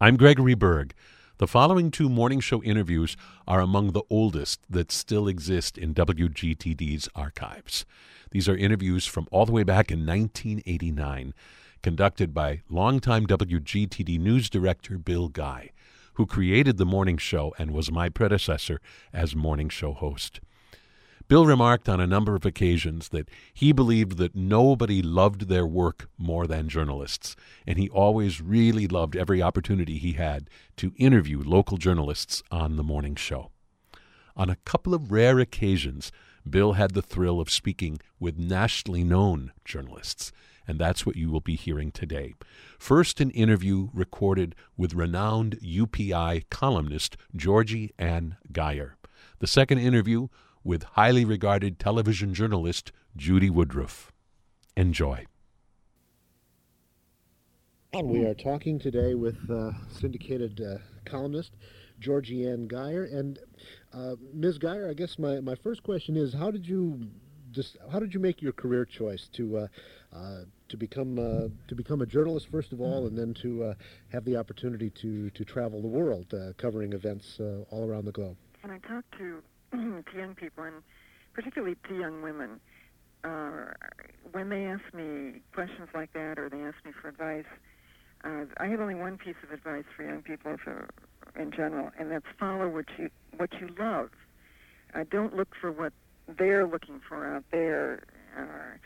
I'm Gregory Berg. The following two morning show interviews are among the oldest that still exist in WGTD's archives. These are interviews from all the way back in 1989, conducted by longtime WGTD news director Bill Guy, who created the morning show and was my predecessor as morning show host. Bill remarked on a number of occasions that he believed that nobody loved their work more than journalists, and he always really loved every opportunity he had to interview local journalists on the morning show. On a couple of rare occasions, Bill had the thrill of speaking with nationally known journalists, and that's what you will be hearing today. First, an interview recorded with renowned UPI columnist Georgie Ann Geyer. The second interview with highly regarded television journalist Judy Woodruff. Enjoy. And we are talking today with uh, syndicated uh, columnist Georgie Ann Geyer. And uh, Ms. Geyer, I guess my, my first question is how did you just, how did you make your career choice to uh, uh, to become uh, to become a journalist first of all, and then to have the opportunity to to travel the world covering events all around the globe? When I talk to to young people, and particularly to young women, uh, when they ask me questions like that or they ask me for advice, uh, I have only one piece of advice for young people for, in general, and that's follow what you what you love. Uh, don't look for what they're looking for out there. Uh,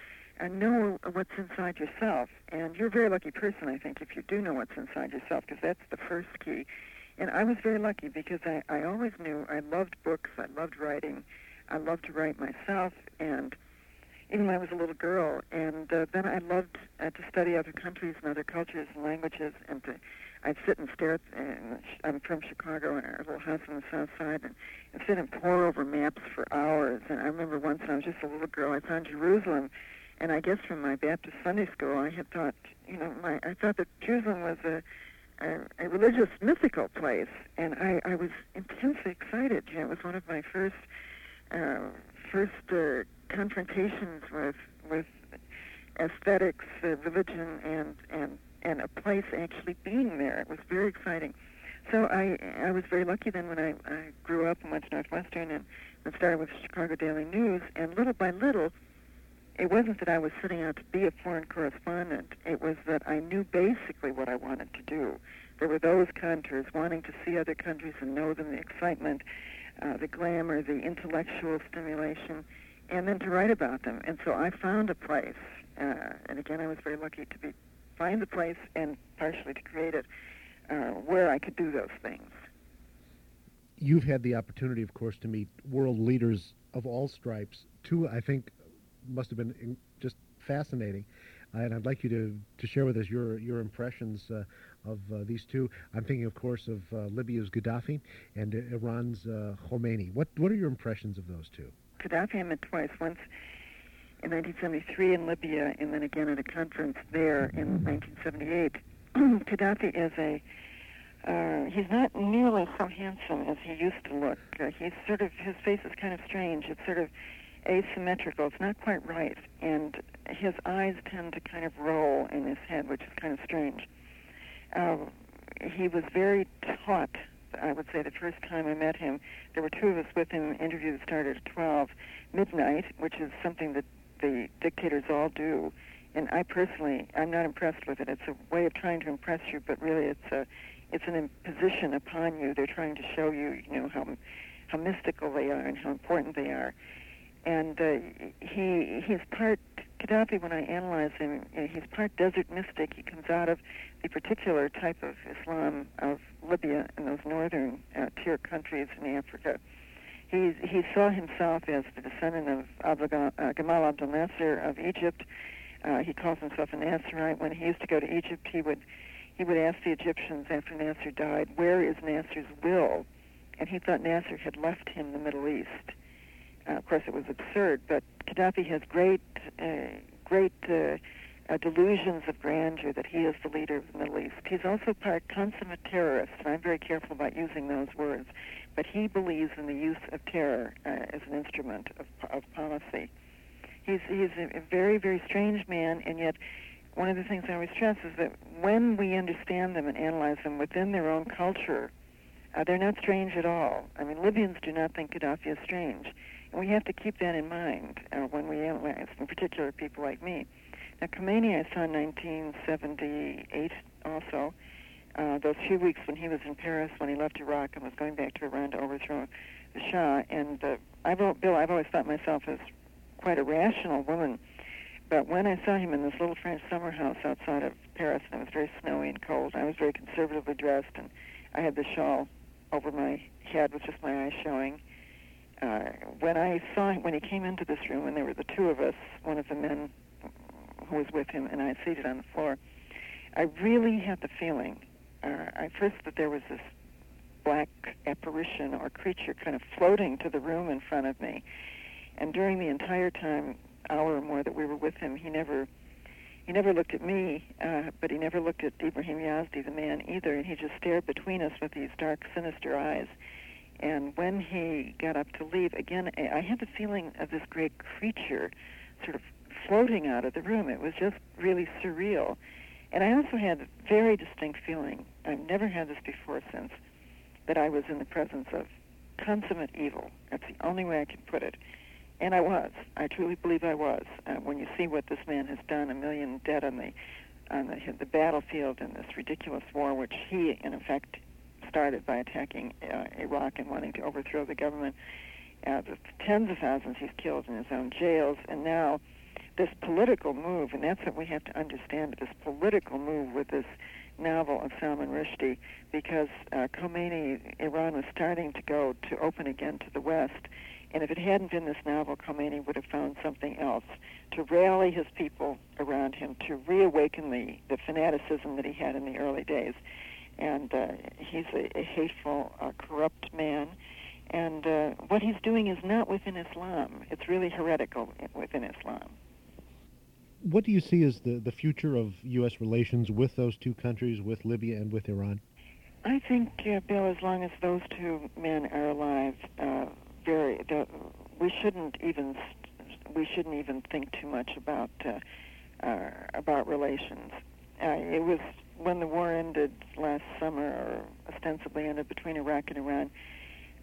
know what's inside yourself. And you're a very lucky person, I think, if you do know what's inside yourself, because that's the first key. And I was very lucky because I, I always knew I loved books, I loved writing, I loved to write myself, and even when I was a little girl. And uh, then I loved uh, to study other countries and other cultures and languages, and to I'd sit and stare at. And I'm from Chicago, and our little house on the south side, and, and sit and pore over maps for hours. And I remember once when I was just a little girl, I found Jerusalem, and I guess from my Baptist Sunday school, I had thought, you know, my I thought that Jerusalem was a a, a religious, mythical place, and I, I was intensely excited. You know, it was one of my first uh, first uh, confrontations with with aesthetics, uh, religion, and and and a place actually being there. It was very exciting. So I I was very lucky then when I, I grew up and went to Northwestern and, and started with the Chicago Daily News, and little by little it wasn't that I was setting out to be a foreign correspondent. It was that I knew basically what I wanted to do. There were those contours, wanting to see other countries and know them, the excitement, uh, the glamour, the intellectual stimulation, and then to write about them. And so I found a place, uh, and again, I was very lucky to be find the place and partially to create it uh, where I could do those things. You've had the opportunity, of course, to meet world leaders of all stripes. Two, I think, must have been just fascinating. Uh, and I'd like you to, to share with us your, your impressions uh, of uh, these two. I'm thinking, of course, of uh, Libya's Gaddafi and Iran's uh, Khomeini. What, what are your impressions of those two? Gaddafi I met twice, once in 1973 in Libya and then again at a conference there in 1978. Gaddafi is a uh, he's not nearly so handsome as he used to look. He's sort of his face is kind of strange. It's sort of asymmetrical. It's not quite right, and his eyes tend to kind of roll in his head, which is kind of strange. Uh, he was very taut. I would say the first time I met him, there were two of us with him. Interview started at 12 midnight, which is something that the dictators all do. And I personally, I'm not impressed with it. It's a way of trying to impress you, but really, it's a, it's an imposition upon you. They're trying to show you, you know, how, how mystical they are and how important they are and uh, he he's part Gaddafi. When I analyze him, he's part desert mystic. He comes out of the particular type of Islam of Libya and those northern uh, tier countries in Africa. He's, he saw himself as the descendant of Abdel, uh, Gamal Abdel Nasser of Egypt. Uh, he calls himself a Nasserite. When he used to go to Egypt, he would he would ask the Egyptians after Nasser died, "Where is Nasser's will?" And he thought Nasser had left him the Middle East uh, of course, it was absurd, but Gaddafi has great, uh, great uh, uh, delusions of grandeur that he is the leader of the Middle East. He's also part consummate terrorist, and I'm very careful about using those words. But he believes in the use of terror uh, as an instrument of, of policy. He's he's a very very strange man, and yet one of the things I always stress is that when we understand them and analyze them within their own culture, uh, they're not strange at all. I mean, Libyans do not think Gaddafi is strange. And we have to keep that in mind uh, when we analyze, in particular, people like me. Now, Khomeini I saw in 1978 also. Uh, those few weeks when he was in Paris, when he left Iraq and was going back to Iran to overthrow the Shah. And uh, I've, Bill, I've always thought myself as quite a rational woman. But when I saw him in this little French summer house outside of Paris, and it was very snowy and cold, I was very conservatively dressed, and I had the shawl over my head with just my eyes showing. Uh, when I saw him, when he came into this room, and there were the two of us, one of the men who was with him, and I seated on the floor, I really had the feeling, uh, I first that there was this black apparition or creature kind of floating to the room in front of me. And during the entire time hour or more that we were with him, he never he never looked at me, uh, but he never looked at Ibrahim Yazdi, the man, either, and he just stared between us with these dark, sinister eyes. And when he got up to leave, again, I had the feeling of this great creature sort of floating out of the room. It was just really surreal. And I also had a very distinct feeling, I've never had this before since, that I was in the presence of consummate evil. That's the only way I can put it. And I was. I truly believe I was. Uh, when you see what this man has done, a million dead on the on the, the battlefield in this ridiculous war, which he, in effect, started by attacking uh, Iraq and wanting to overthrow the government. Uh, the tens of thousands he's killed in his own jails, and now this political move, and that's what we have to understand, this political move with this novel of Salman Rushdie, because uh, Khomeini, Iran was starting to go to open again to the West, and if it hadn't been this novel, Khomeini would have found something else to rally his people around him, to reawaken the, the fanaticism that he had in the early days. And uh, he's a, a hateful, uh, corrupt man. And uh, what he's doing is not within Islam. It's really heretical within Islam. What do you see as the, the future of U.S. relations with those two countries, with Libya and with Iran? I think, uh, Bill, as long as those two men are alive, uh, very the, we shouldn't even we shouldn't even think too much about uh, uh, about relations. Uh, it was when the war ended last summer, or ostensibly ended between Iraq and Iran.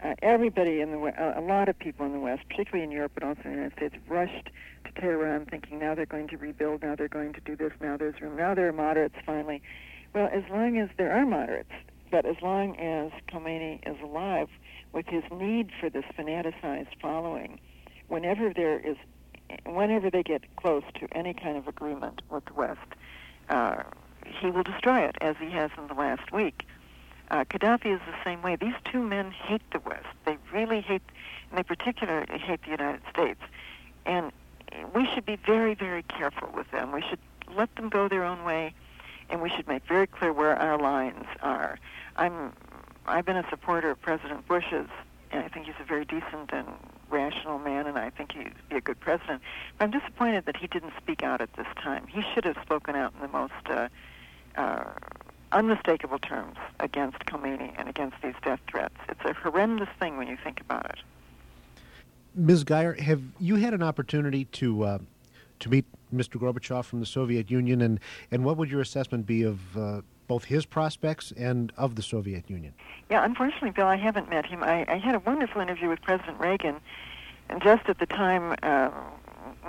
Uh, everybody in the a lot of people in the West, particularly in Europe, but also in the United States, rushed to Tehran, thinking now they're going to rebuild, now they're going to do this, now there's room, now there are moderates finally. Well, as long as there are moderates, but as long as Khomeini is alive, with his need for this fanaticized following, whenever there is, whenever they get close to any kind of agreement with the West, uh, he will destroy it, as he has in the last week. Uh, Gaddafi is the same way. These two men hate the West. They really hate, and they particularly hate the United States. And we should be very, very careful with them. We should let them go their own way, and we should make very clear where our lines are. I'm I've been a supporter of President Bush's, and I think he's a very decent and rational man, and I think he'd be a good president. But I'm disappointed that he didn't speak out at this time. He should have spoken out in the most uh, uh, unmistakable terms against Khomeini and against these death threats. It's a horrendous thing when you think about it. Ms. Geyer, have you had an opportunity to uh, to meet Mr. Gorbachev from the Soviet Union, and, and what would your assessment be of uh, both his prospects and of the Soviet Union? Yeah, unfortunately, Bill, I haven't met him. I, I had a wonderful interview with President Reagan, and just at the time uh,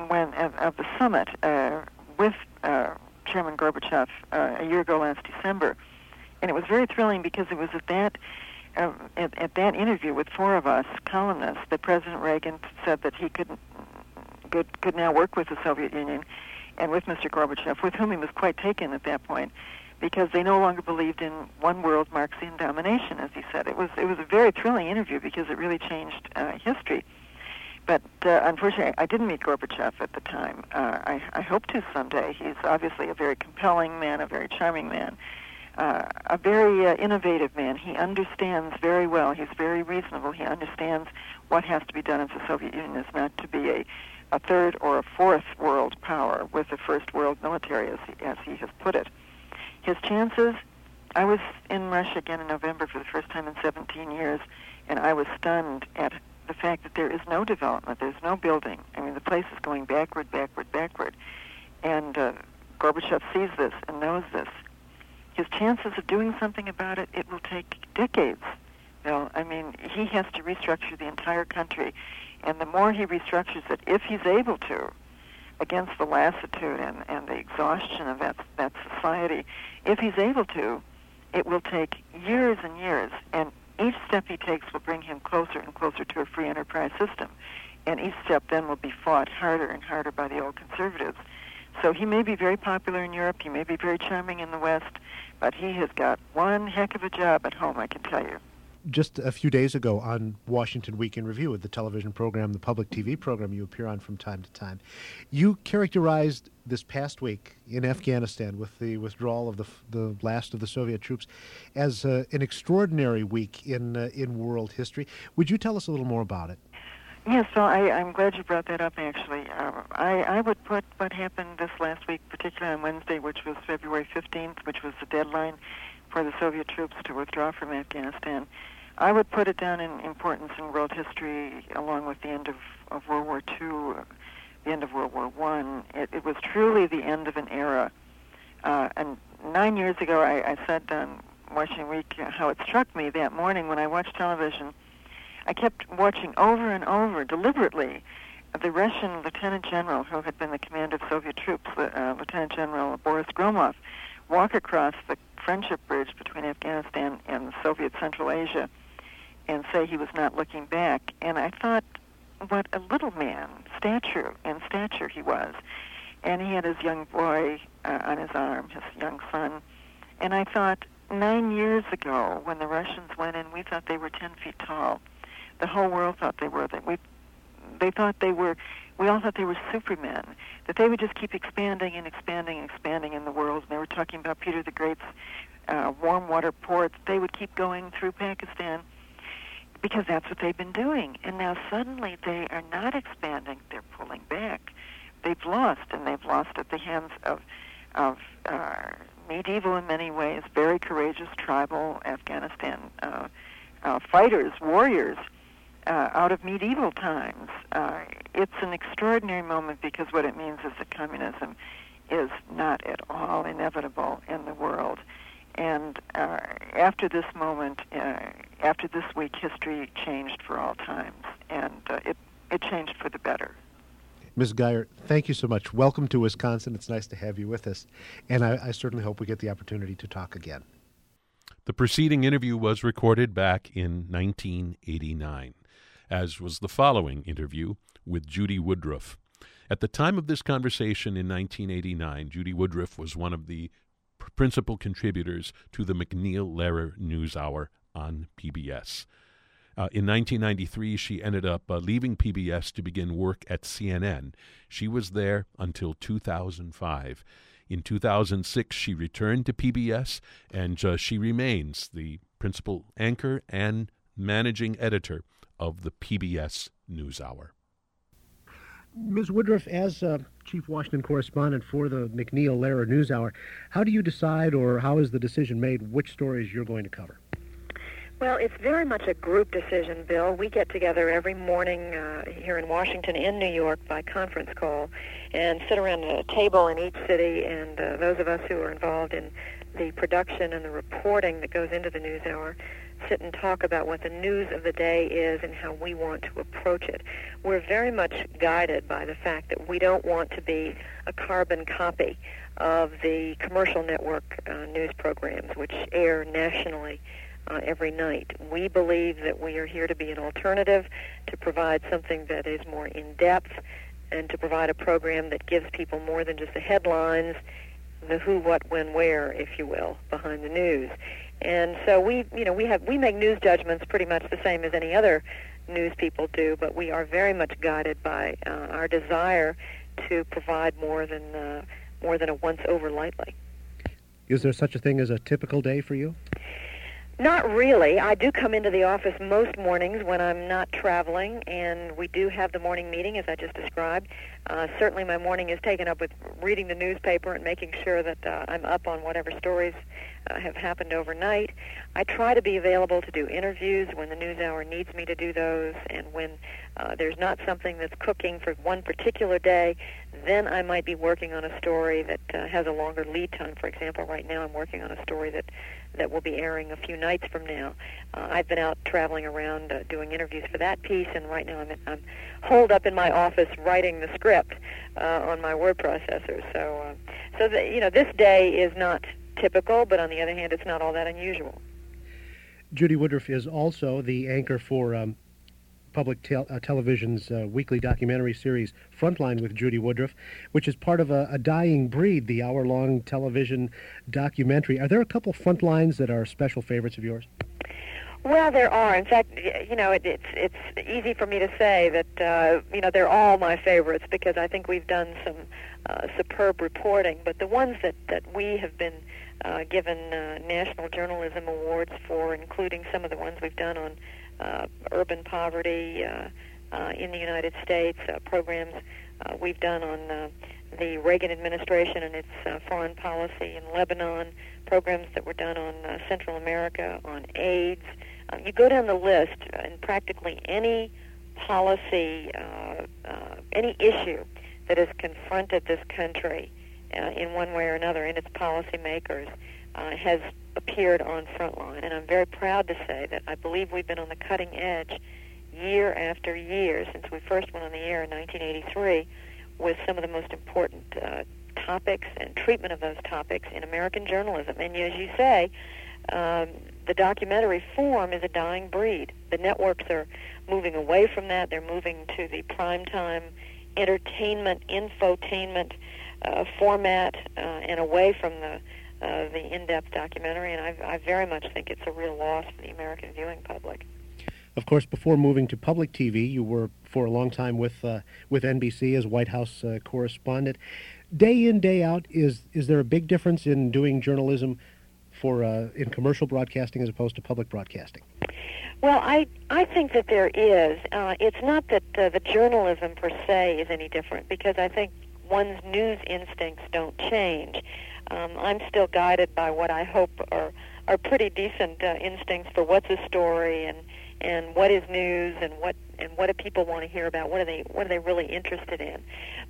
when of, of, the summit uh, with uh, Chairman Gorbachev uh, a year ago last December, and it was very thrilling because it was at that. Uh, at, at that interview with four of us columnists, that President Reagan said that he could could, could now work with the Soviet Union and with Mr. Gorbachev, with whom he was quite taken at that point, because they no longer believed in one world Marxian domination, as he said. It was it was a very thrilling interview because it really changed uh, history. But uh, unfortunately, I didn't meet Gorbachev at the time. Uh, I, I hope to someday. He's obviously a very compelling man, a very charming man, uh, a very uh, innovative man. He understands very well. He's very reasonable. He understands what has to be done if the Soviet Union is not to be a a third or a fourth world power with the first world military, as he, as he has put it. His chances, I was in Russia again in November for the first time in 17 years, and I was stunned at the fact that there is no development, there's no building. I mean, the place is going backward, backward, backward. And uh, Gorbachev sees this and knows this. His chances of doing something about it, it will take decades. Bill, I mean, he has to restructure the entire country. And the more he restructures it, if he's able to, against the lassitude and, and the exhaustion of that, that society, if he's able to, it will take years and years. And each step he takes will bring him closer and closer to a free enterprise system. And each step then will be fought harder and harder by the old conservatives. So he may be very popular in Europe, he may be very charming in the West, but he has got one heck of a job at home, I can tell you just a few days ago on Washington Week in Review, with the television program, the public TV program you appear on from time to time, you characterized this past week in Afghanistan with the withdrawal of the the last of the Soviet troops as uh, an extraordinary week in uh, in world history. Would you tell us a little more about it? Yes, so I, I'm glad you brought that up. Actually, uh, I, I would put what happened this last week, particularly on Wednesday, which was February 15th, which was the deadline for the Soviet troops to withdraw from Afghanistan. I would put it down in importance in world history along with the end of, of World War II, the end of World War One. It, it was truly the end of an era. Uh, and nine years ago, I, I said on Washington Week how it struck me that morning when I watched television. I kept watching over and over, deliberately, the Russian lieutenant general who had been the commander of Soviet troops, uh, Lieutenant General Boris Gromov, walk across the friendship bridge between Afghanistan and Soviet Central Asia and say he was not looking back. And I thought, what a little man, stature and stature he was. And he had his young boy uh, on his arm, his young son. And I thought, nine years ago, when the Russians went in, we thought they were 10 feet tall. The whole world thought they were. That we, they thought they were. We all thought they were supermen. That they would just keep expanding and expanding and expanding in the world. And they were talking about Peter the Great's uh, warm water ports. They would keep going through Pakistan because that's what they've been doing. And now suddenly they are not expanding, they're pulling back. They've lost, and they've lost at the hands of, of uh, medieval in many ways, very courageous tribal Afghanistan uh, uh, fighters, warriors. Uh, out of medieval times. Uh, it's an extraordinary moment because what it means is that communism is not at all inevitable in the world. And uh, after this moment, uh, after this week, history changed for all times, and uh, it it changed for the better. Ms. Geyer, thank you so much. Welcome to Wisconsin. It's nice to have you with us, and I, I certainly hope we get the opportunity to talk again. The preceding interview was recorded back in 1989, as was the following interview with Judy Woodruff. At the time of this conversation in 1989, Judy Woodruff was one of the principal contributors to the MacNeil Lehrer NewsHour on PBS. Uh, in 1993, she ended up uh, leaving PBS to begin work at CNN. She was there until 2005. In 2006, she returned to PBS, and uh, she remains the principal anchor and managing editor of the PBS NewsHour. Ms. Woodruff, as uh, chief Washington correspondent for the MacNeil Lehrer NewsHour, how do you decide, or how is the decision made, which stories you're going to cover? Well, it's very much a group decision, Bill. We get together every morning uh, here in Washington and New York by conference call and sit around a table in each city, and uh, those of us who are involved in the production and the reporting that goes into the NewsHour sit and talk about what the news of the day is and how we want to approach it. We're very much guided by the fact that we don't want to be a carbon copy of the commercial network uh, news programs which air nationally uh, every night. We believe that we are here to be an alternative, to provide something that is more in depth, and to provide a program that gives people more than just the headlines, the who, what, when, where, if you will, behind the news. And so we, you know, we have we make news judgments pretty much the same as any other news people do, but we are very much guided by uh, our desire to provide more than uh, more than a once over lightly. Is there such a thing as a typical day for you? Not really. I do come into the office most mornings when I'm not traveling, and we do have the morning meeting, as I just described. Uh, certainly, my morning is taken up with reading the newspaper and making sure that uh, I'm up on whatever stories uh, have happened overnight. I try to be available to do interviews when the news hour needs me to do those, and when uh, there's not something that's cooking for one particular day, then I might be working on a story that uh, has a longer lead time. For example, right now I'm working on a story that that will be airing a few nights from now. Uh, I've been out traveling around uh, doing interviews for that piece, and right now I'm, I'm holed up in my office writing the script uh, on my word processor. So, uh, so the, you know, this day is not typical, but on the other hand, it's not all that unusual. Judy Woodruff is also the anchor for um, public tel- uh, television's uh, weekly documentary series Frontline with Judy Woodruff, which is part of a, a dying breed, the hour-long television documentary. Are there a couple Frontlines that are special favorites of yours? Well, there are. In fact, you know, it, it's it's easy for me to say that uh, you know they're all my favorites because I think we've done some uh, superb reporting. But the ones that that we have been uh, given uh, national journalism awards for, including some of the ones we've done on uh, urban poverty uh, uh, in the United States, uh, programs uh, we've done on uh, the Reagan administration and its uh, foreign policy in Lebanon, programs that were done on uh, Central America, on AIDS. Uh, you go down the list, and practically any policy, uh, uh, any issue that has confronted this country uh, in one way or another in its policymakers uh, has appeared on Frontline. And I'm very proud to say that I believe we've been on the cutting edge year after year since we first went on the air in 1983 with some of the most important uh, topics and treatment of those topics in American journalism. And as you say, um, the documentary form is a dying breed. The networks are moving away from that. They're moving to the primetime entertainment, infotainment uh, format, uh, and away from the uh, the in-depth documentary. And I, I very much think it's a real loss for the American viewing public. Of course, before moving to public TV, you were for a long time with uh, with NBC as White House uh, correspondent. Day in, day out, is is there a big difference in doing journalism for uh, in commercial broadcasting as opposed to public broadcasting? Well, I I think that there is. Uh, it's not that uh, the journalism per se is any different because I think one's news instincts don't change. Um, I'm still guided by what I hope are are pretty decent uh, instincts for what's a story and and what is news and what and what do people want to hear about what are they what are they really interested in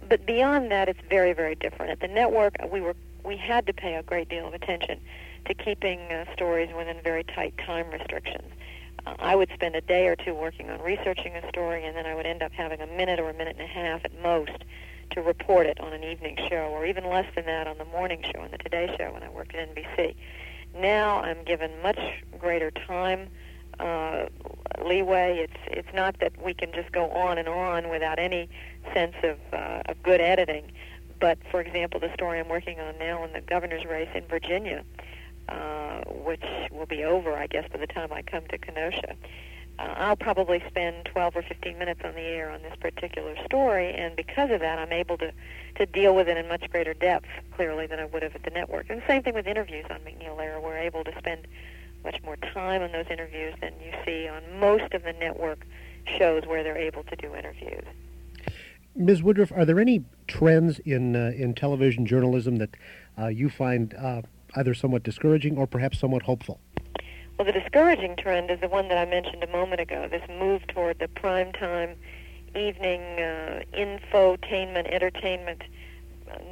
but beyond that it's very very different at the network we were we had to pay a great deal of attention to keeping uh, stories within very tight time restrictions uh, I would spend a day or two working on researching a story and then I would end up having a minute or a minute and a half at most to report it on an evening show or even less than that on the morning show on the Today Show when I worked at NBC now I'm given much greater time uh, leeway. It's it's not that we can just go on and on without any sense of uh, of good editing. But for example, the story I'm working on now in the governor's race in Virginia, uh, which will be over, I guess, by the time I come to Kenosha. Uh, I'll probably spend 12 or 15 minutes on the air on this particular story, and because of that, I'm able to to deal with it in much greater depth, clearly, than I would have at the network. And the same thing with interviews on MacNeil Lehrer We're able to spend much more time on those interviews than you see on most of the network shows where they're able to do interviews. Ms. Woodruff, are there any trends in uh, in television journalism that uh, you find uh, either somewhat discouraging or perhaps somewhat hopeful? Well, the discouraging trend is the one that I mentioned a moment ago. This move toward the primetime evening uh, infotainment, entertainment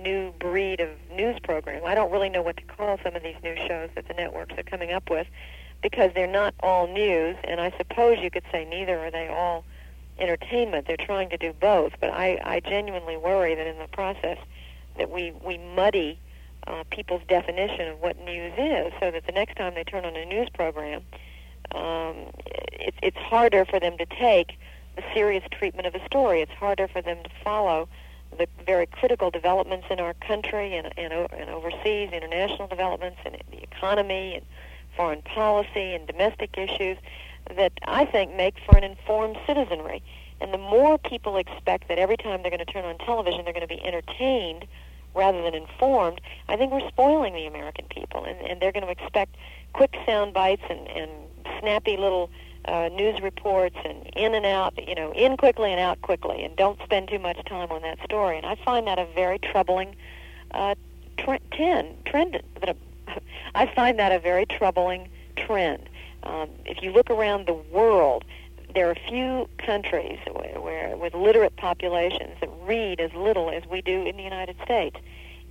new breed of news program. I don't really know what to call some of these new shows that the networks are coming up with because they're not all news, and I suppose you could say neither are they all entertainment. They're trying to do both, but I, I genuinely worry that in the process that we, we muddy uh, people's definition of what news is so that the next time they turn on a news program, um, it, it's harder for them to take the serious treatment of a story. It's harder for them to follow the very critical developments in our country and, and, and overseas, international developments in the economy and foreign policy and domestic issues that I think make for an informed citizenry. And the more people expect that every time they're going to turn on television, they're going to be entertained rather than informed, I think we're spoiling the American people. And, and they're going to expect quick sound bites and, and snappy little uh, news reports and in and out, you know, in quickly and out quickly, and don't spend too much time on that story. And I find that a very troubling uh, trend, trend that I find that a very troubling trend. Um, if you look around the world, there are few countries where, where, with literate populations that read as little as we do in the United States.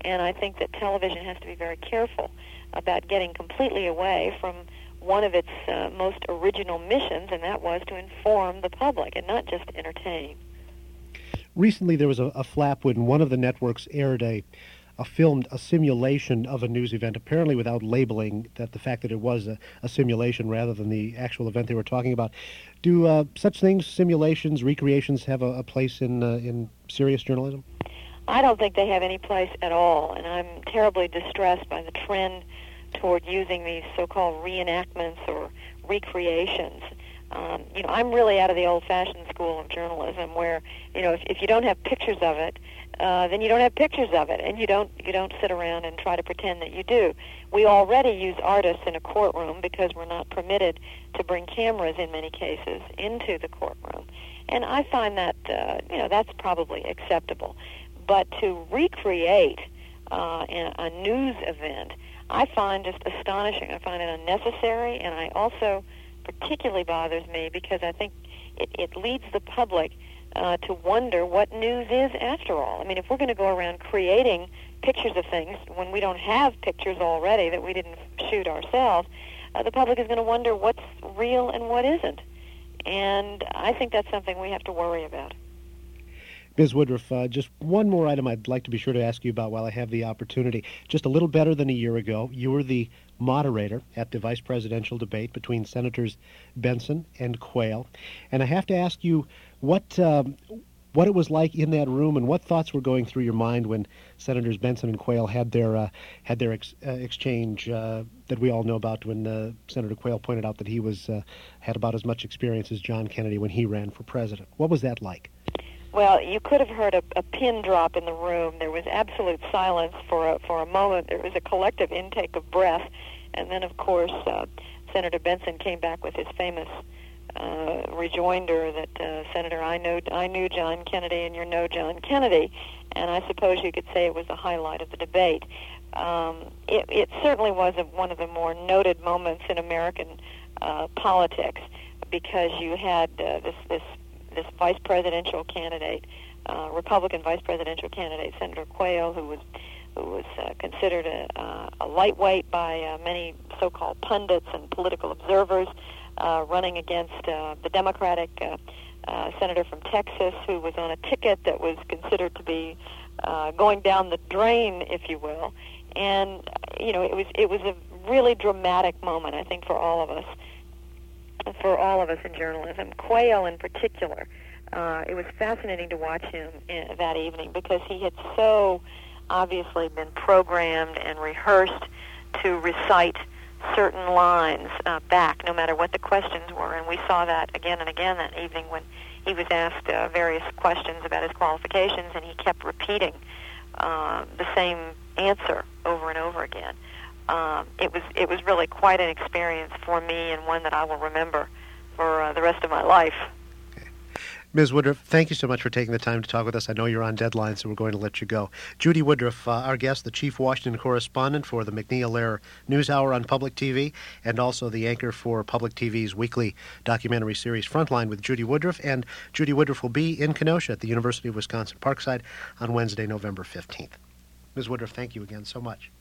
And I think that television has to be very careful about getting completely away from one of its uh, most original missions, and that was to inform the public and not just entertain. Recently, there was a, a flap when one of the networks aired a, a filmed a simulation of a news event, apparently without labeling that the fact that it was a, a simulation rather than the actual event they were talking about. Do uh, such things, simulations, recreations, have a, a place in uh, in serious journalism? I don't think they have any place at all, and I'm terribly distressed by the trend toward using these so-called reenactments or recreations. Um, you know, I'm really out of the old-fashioned school of journalism, where you know, if, if you don't have pictures of it, uh, then you don't have pictures of it, and you don't you don't sit around and try to pretend that you do. We already use artists in a courtroom because we're not permitted to bring cameras in many cases into the courtroom, and I find that uh, you know that's probably acceptable. But to recreate uh, a news event, I find just astonishing. I find it unnecessary, and I also particularly bothers me because I think it, it leads the public uh, to wonder what news is after all. I mean, if we're going to go around creating pictures of things when we don't have pictures already that we didn't shoot ourselves, uh, the public is going to wonder what's real and what isn't. And I think that's something we have to worry about. Ms. Woodruff, uh, just one more item I'd like to be sure to ask you about while I have the opportunity. Just a little better than a year ago, you were the moderator at the vice presidential debate between Senators Bentsen and Quayle. And I have to ask you what um, what it was like in that room and what thoughts were going through your mind when Senators Bentsen and Quayle had their uh, had their ex- uh, exchange uh, that we all know about when uh, Senator Quayle pointed out that he was uh, had about as much experience as John Kennedy when he ran for president. What was that like? Well, you could have heard a, a pin drop in the room. There was absolute silence for a, for a moment. There was a collective intake of breath, and then, of course, uh, Senator Bentsen came back with his famous uh, rejoinder that uh, Senator, I know I knew John Kennedy, and you're no John Kennedy, and I suppose you could say it was the highlight of the debate. Um, it, it certainly was a, one of the more noted moments in American uh, politics because you had uh, this this this vice presidential candidate, uh, Republican vice presidential candidate, Senator Quayle, who was who was uh, considered a, uh, a lightweight by uh, many so-called pundits and political observers, uh, running against uh, the Democratic uh, uh, senator from Texas, who was on a ticket that was considered to be uh, going down the drain, if you will. And you know, it was it was a really dramatic moment, I think, for all of us for all of us in journalism. Quayle, in particular, uh, it was fascinating to watch him in, that evening because he had so obviously been programmed and rehearsed to recite certain lines uh, back, no matter what the questions were. And we saw that again and again that evening when he was asked uh, various questions about his qualifications, and he kept repeating uh, the same answer over and over again um, it was it was really quite an experience for me and one that I will remember for uh, the rest of my life. Ms. Woodruff, thank you so much for taking the time to talk with us. I know you're on deadline, so we're going to let you go. Judy Woodruff, uh, our guest, the chief Washington correspondent for the MacNeil Lehrer News Hour on Public TV, and also the anchor for Public TV's weekly documentary series Frontline with Judy Woodruff. And Judy Woodruff will be in Kenosha at the University of Wisconsin Parkside on Wednesday, November 15th. Ms. Woodruff, thank you again so much.